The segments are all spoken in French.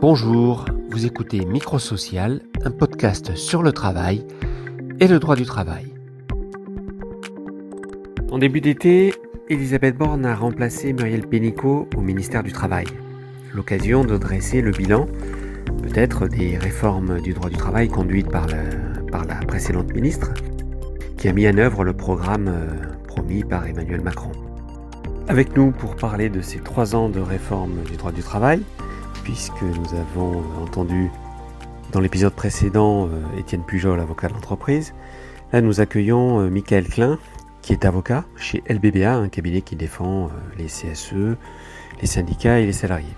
Bonjour, vous écoutez Microsocial, un podcast sur le travail et le droit du travail. En début d'été, Elisabeth Borne a remplacé Muriel Pénicaud au ministère du Travail. L'occasion de dresser le bilan, peut-être des réformes du droit du travail conduites par, par la précédente ministre, qui a mis en œuvre le programme euh, promis par Emmanuel Macron. Avec nous pour parler de ces trois ans de réforme du droit du travail, puisque nous avons entendu dans l'épisode précédent euh, Étienne Pujol, avocat de l'entreprise. Là, nous accueillons euh, Michael Klein, qui est avocat chez LBBA, un cabinet qui défend euh, les CSE, les syndicats et les salariés.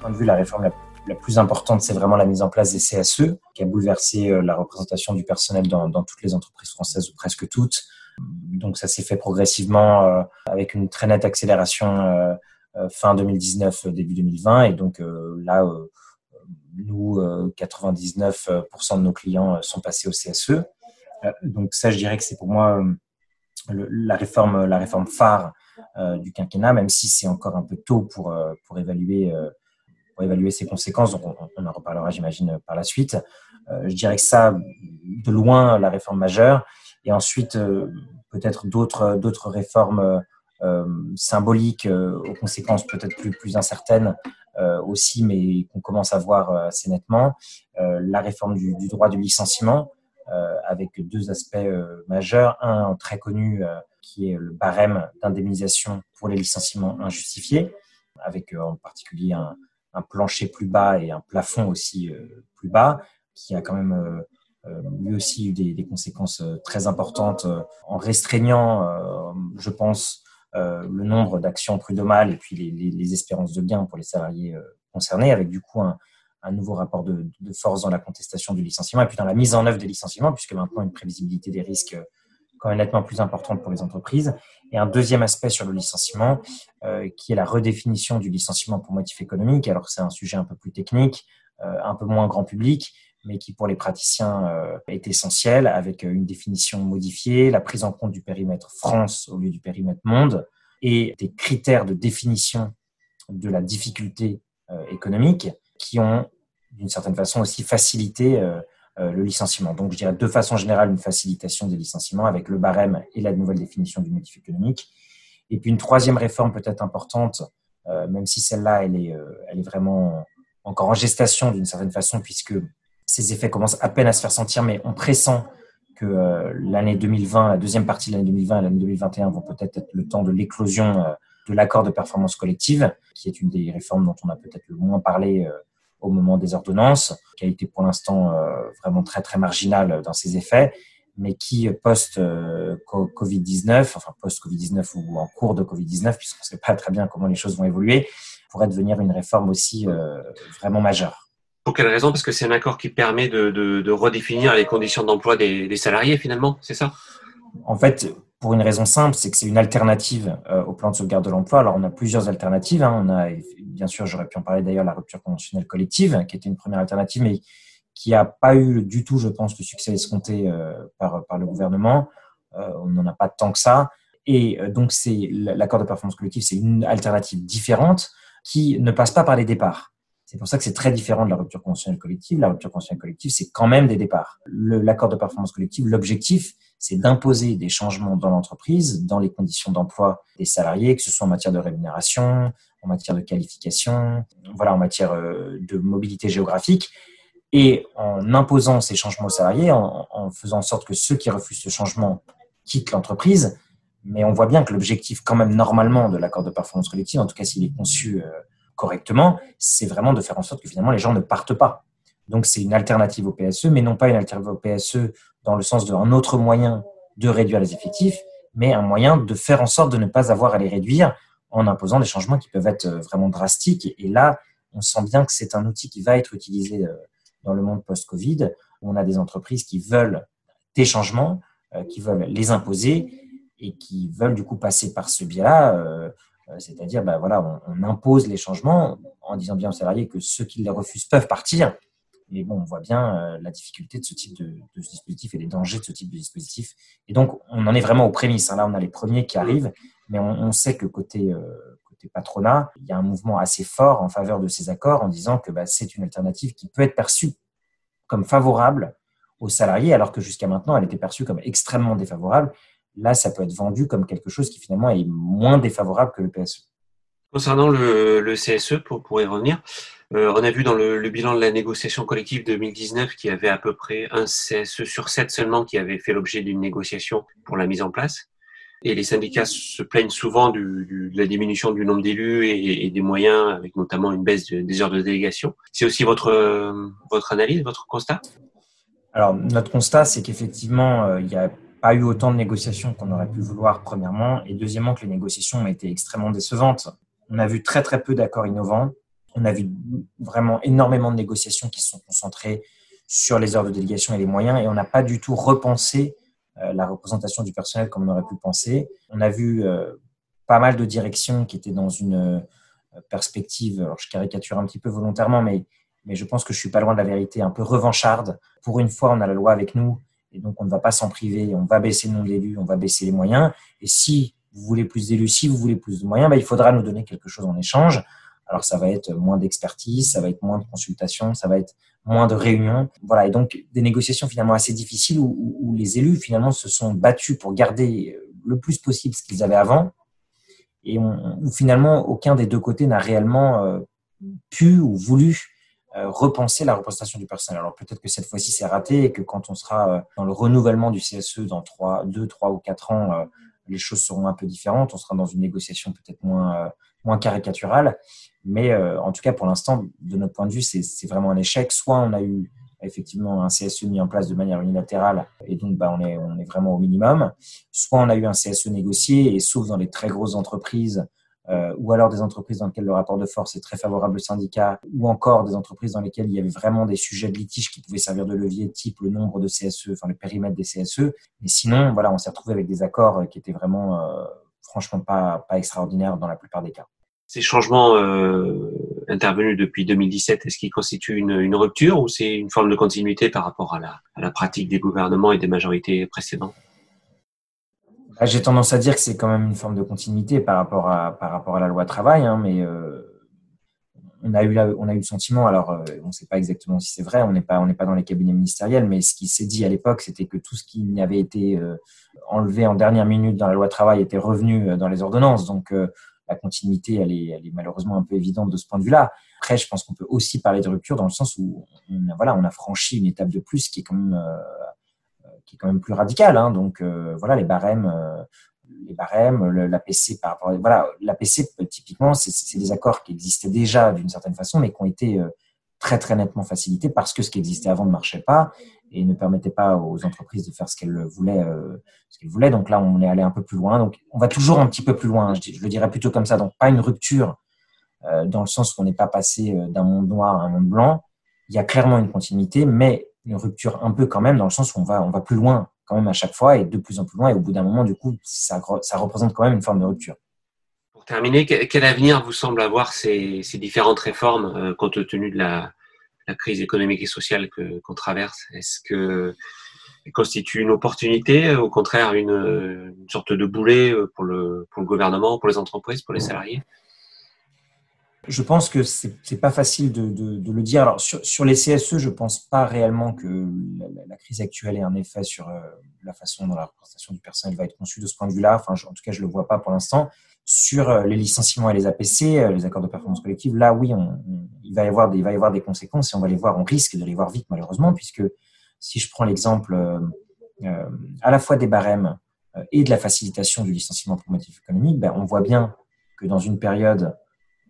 Point de vue, la réforme la, plus importante, c'est vraiment la mise en place des CSE, qui a bouleversé la représentation du personnel dans, toutes les entreprises françaises ou presque toutes. Donc ça s'est fait progressivement avec une très nette accélération euh, fin 2019, euh, début 2020. Et donc euh, là, nous, 99% de nos clients sont passés au CSE. donc ça, je dirais que c'est pour moi la réforme, la réforme phare du quinquennat, même si c'est encore un peu tôt pour pour évaluer pour évaluer ses conséquences. Donc on, en reparlera, j'imagine, par la suite. je dirais que ça, de loin, la réforme majeure. Et ensuite, peut-être d'autres d'autres réformes euh, symbolique, euh, aux conséquences peut-être plus, incertaines euh, aussi, mais qu'on commence à voir assez nettement. la réforme du, droit du licenciement, avec deux aspects majeurs. Un très connu qui est le barème d'indemnisation pour les licenciements injustifiés, avec en particulier un, plancher plus bas et un plafond aussi plus bas, qui a quand même lui aussi eu des, conséquences très importantes en restreignant, je pense, euh, le nombre d'actions prud'homales et puis les, les, espérances de gains pour les salariés euh, concernés, avec du coup un, un nouveau rapport de, de, force dans la contestation du licenciement et puis dans la mise en œuvre des licenciements, puisque maintenant une prévisibilité des risques euh, quand même nettement plus importante pour les entreprises. Et un deuxième aspect sur le licenciement, euh, qui est la redéfinition du licenciement pour motif économique. Alors c'est un sujet un peu plus technique, euh, un peu moins grand public, mais qui pour les praticiens euh, est essentiel, avec une définition modifiée, la prise en compte du périmètre France au lieu du périmètre monde, et des critères de définition de la difficulté euh, économique qui ont d'une certaine façon aussi facilité euh, le licenciement. Donc je dirais de façon générale une facilitation des licenciements avec le barème et la nouvelle définition du motif économique. Et puis une troisième réforme peut-être importante, même si celle-là elle est, elle est vraiment encore en gestation d'une certaine façon puisque ces effets commencent à peine à se faire sentir, mais on pressent que euh, l'année 2020, la deuxième partie de l'année 2020 et l'année 2021 vont peut-être être le temps de l'éclosion euh, de l'accord de performance collective, qui est une des réformes dont on a peut-être le moins parlé euh, au moment des ordonnances, qui a été pour l'instant vraiment très très marginale dans ses effets, mais qui post-Covid-19, enfin post-Covid-19 ou en cours de Covid-19, puisqu'on ne sait pas très bien comment les choses vont évoluer, pourrait devenir une réforme aussi vraiment majeure. Pour quelle raison? Parce que c'est un accord qui permet de, redéfinir les conditions d'emploi des, salariés, finalement, c'est ça? En fait, pour une raison simple, c'est que c'est une alternative euh, au plan de sauvegarde de l'emploi. Alors, on a plusieurs alternatives. Hein. On a, bien sûr, j'aurais pu en parler d'ailleurs, la rupture conventionnelle collective, qui était une première alternative, mais qui n'a pas eu du tout, je pense, le succès escompté euh, par, par le gouvernement. Euh, on n'en a pas tant que ça. Et euh, donc, c'est l'accord de performance collective, c'est une alternative différente qui ne passe pas par les départs. C'est pour ça que c'est très différent de la rupture conventionnelle collective. La rupture conventionnelle collective, c'est quand même des départs. L'accord de performance collective, l'objectif, c'est d'imposer des changements dans l'entreprise, dans les conditions d'emploi des salariés, que ce soit en matière de rémunération, en matière de qualification, voilà, en matière euh, de mobilité géographique. Et en imposant ces changements aux salariés, en, en faisant en sorte que ceux qui refusent ce changement quittent l'entreprise, mais on voit bien que l'objectif, quand même, normalement, de l'accord de performance collective, en tout cas s'il est conçu euh, correctement, c'est vraiment de faire en sorte que finalement les gens ne partent pas. Donc c'est une alternative au PSE, mais non pas une alternative au PSE dans le sens d'un autre moyen de réduire les effectifs, mais un moyen de faire en sorte de ne pas avoir à les réduire en imposant des changements qui peuvent être vraiment drastiques. Et là, on sent bien que c'est un outil qui va être utilisé euh, dans le monde post-Covid. On a des entreprises qui veulent des changements, euh, qui veulent les imposer et qui veulent du coup passer par ce biais-là euh, euh, c'est-à-dire, ben voilà, on, impose les changements en disant bien aux salariés que ceux qui les refusent peuvent partir. Mais bon, on voit bien euh, la difficulté de ce type de, dispositif et les dangers de ce type de dispositif. Et donc, on en est vraiment aux prémices. Hein. Là, on a les premiers qui arrivent, mais on, sait que côté, euh, côté patronat, il y a un mouvement assez fort en faveur de ces accords en disant que bah, c'est une alternative qui peut être perçue comme favorable aux salariés, alors que jusqu'à maintenant, elle était perçue comme extrêmement défavorable. Là, ça peut être vendu comme quelque chose qui finalement est moins défavorable que le PSE. Concernant le, CSE, pour, pour y revenir, euh, on a vu dans le, bilan de la négociation collective 2019 qu'il y avait à peu près un CSE sur sept seulement qui avait fait l'objet d'une négociation pour la mise en place. Et les syndicats se plaignent souvent du, de la diminution du nombre d'élus et, des moyens, avec notamment une baisse des heures de délégation. C'est aussi votre, euh, votre analyse, votre constat? Alors, notre constat, c'est qu'effectivement, euh, il n'y a pas eu autant de négociations qu'on aurait pu vouloir, premièrement, et deuxièmement, que les négociations ont été extrêmement décevantes. On a vu très, très peu d'accords innovants. On a vu vraiment énormément de négociations qui se sont concentrées sur les heures de délégation et les moyens, et on n'a pas du tout repensé euh, la représentation du personnel comme on aurait pu penser. On a vu euh, pas mal de directions qui étaient dans une euh, perspective, alors je caricature un petit peu volontairement, mais, mais je pense que je suis pas loin de la vérité, un peu revancharde. Pour une fois, on a la loi avec nous, et donc on ne va pas s'en priver, on va baisser le nombre d'élus, on va baisser les moyens. Et si vous voulez plus d'élus, si vous voulez plus de moyens, ben, il faudra nous donner quelque chose en échange. Alors ça va être moins d'expertise, ça va être moins de consultation, ça va être moins de réunions. Voilà, et donc des négociations finalement assez difficiles où, les élus finalement se sont battus pour garder euh, le plus possible ce qu'ils avaient avant et où finalement aucun des deux côtés n'a réellement euh, pu ou voulu repenser la représentation du personnel. Alors peut-être que cette fois-ci c'est raté et que quand on sera dans le renouvellement du CSE dans 3, 2, 3 ou 4 ans, les choses seront un peu différentes. On sera dans une négociation peut-être moins, moins caricaturale. Mais euh, en tout cas, pour l'instant, de notre point de vue, c'est vraiment un échec. Soit on a eu effectivement un CSE mis en place de manière unilatérale et donc bah, on, est, on est vraiment au minimum. Soit on a eu un CSE négocié et sauf dans les très grosses entreprises euh, ou alors des entreprises dans lesquelles le rapport de force est très favorable au syndicat ou encore des entreprises dans lesquelles il y avait vraiment des sujets de litige qui pouvaient servir de levier type le nombre de CSE, enfin le périmètre des CSE. Mais sinon, voilà, on s'est retrouvé avec des accords qui étaient vraiment euh, franchement pas, pas extraordinaires dans la plupart des cas ces changements euh, intervenus depuis 2017, est-ce qu'ils constituent une, rupture ou c'est une forme de continuité par rapport à la, pratique des gouvernements et des majorités précédentes? J'ai tendance à dire que c'est quand même une forme de continuité par rapport à, par rapport à la loi travail, hein, mais euh, on, a eu on a eu le sentiment, alors euh, on ne sait pas exactement si c'est vrai, on n'est pas, pas dans les cabinets ministériels, mais ce qui s'est dit à l'époque, c'était que tout ce qui avait été enlevé en dernière minute dans la loi travail était revenu dans les ordonnances. Donc, la continuité, elle est, elle est, malheureusement un peu évidente de ce point de vue-là. Après, je pense qu'on peut aussi parler de rupture dans le sens où voilà, on a franchi une étape de plus qui est quand même, euh, qui est quand même plus radicale. Hein. Donc euh, voilà, les barèmes, euh, les barèmes, l'APC par rapport, voilà, l'APC typiquement, c'est des accords qui existaient déjà d'une certaine façon, mais qui ont été très très nettement facilités parce que ce qui existait avant ne marchait pas et ne permettait pas aux entreprises de faire ce qu'elles voulaient, euh, ce qu'elles voulaient. Donc là, on est allé un peu plus loin. Donc on va toujours un petit peu plus loin. Je, le dirais plutôt comme ça. Donc pas une rupture euh, dans le sens où on n'est pas passé euh, d'un monde noir à un monde blanc. Il y a clairement une continuité, mais une rupture un peu quand même dans le sens où on va on va plus loin quand même à chaque fois et de plus en plus loin. Et au bout d'un moment, du coup, ça, ça représente quand même une forme de rupture. Pour terminer, quel avenir vous semble avoir ces, ces différentes réformes compte tenu de la la crise économique et sociale qu'on traverse? Est-ce que constitue une opportunité, au contraire une, sorte de boulet pour le, pour le gouvernement, pour les entreprises, pour les salariés? Je pense que c'est n'est pas facile de, de, le dire. Alors sur, sur, les CSE, je pense pas réellement que la, crise actuelle ait un effet sur euh, la façon dont la représentation du personnel va être conçue de ce point de vue-là. Enfin, en tout cas, je le vois pas pour l'instant. Sur euh, les licenciements et les APC, euh, les accords de performance collective, là, oui, on, il, va y avoir des, il va y avoir des conséquences et on va les voir, on risque de les voir vite, malheureusement, puisque si je prends l'exemple à la fois des barèmes et de la facilitation du licenciement pour motif économique, ben, on voit bien que dans une période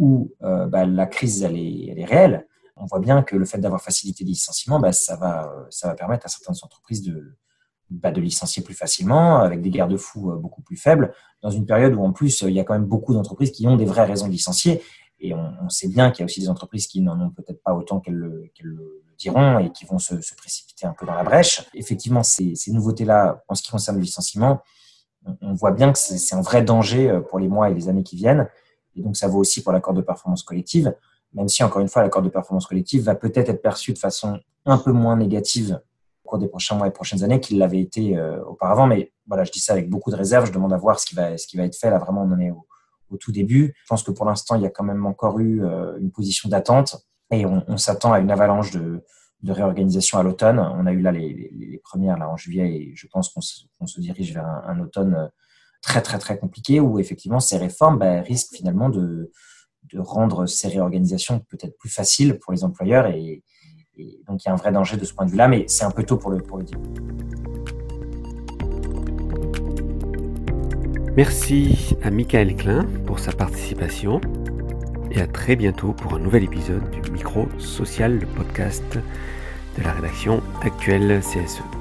où ben, la crise elle est, elle est, réelle, on voit bien que le fait d'avoir facilité les licenciements, ça, va, ça va permettre à certaines entreprises de, bah, de licencier plus facilement, avec des garde-fous euh, beaucoup plus faibles, dans une période où en plus il y a quand même beaucoup d'entreprises qui ont des vraies raisons de licencier. Et on, sait bien qu'il y a aussi des entreprises qui n'en ont peut-être pas autant qu'elles le, diront et qui vont se, précipiter un peu dans la brèche. Effectivement, ces, nouveautés-là, en ce qui concerne le licenciement, on, voit bien que c'est un vrai danger euh, pour les mois et les années qui viennent. Et donc ça vaut aussi pour l'accord de performance collective, même si encore une fois l'accord de performance collective va peut-être être perçu de façon un peu moins négative cours des prochains mois et prochaines années qu'il l'avait été euh, auparavant. Mais voilà, je dis ça avec beaucoup de réserve. Je demande à voir ce qui va, être fait. Là, vraiment, on en est au, au tout début. Je pense que pour l'instant, il y a quand même encore eu une position d'attente et on, s'attend à une avalanche de, réorganisation à l'automne. On a eu là les, premières là en juillet et je pense qu'on se, dirige vers un, automne très très très compliqué où effectivement ces réformes ben, risquent finalement de, rendre ces réorganisations peut-être plus faciles pour les employeurs et, donc il y a un vrai danger de ce point de vue-là, mais c'est un peu tôt pour le, pour le dire. Merci à Michael Klein pour sa participation et à très bientôt pour un nouvel épisode du Micro Social, le podcast de la rédaction actuelle CSE.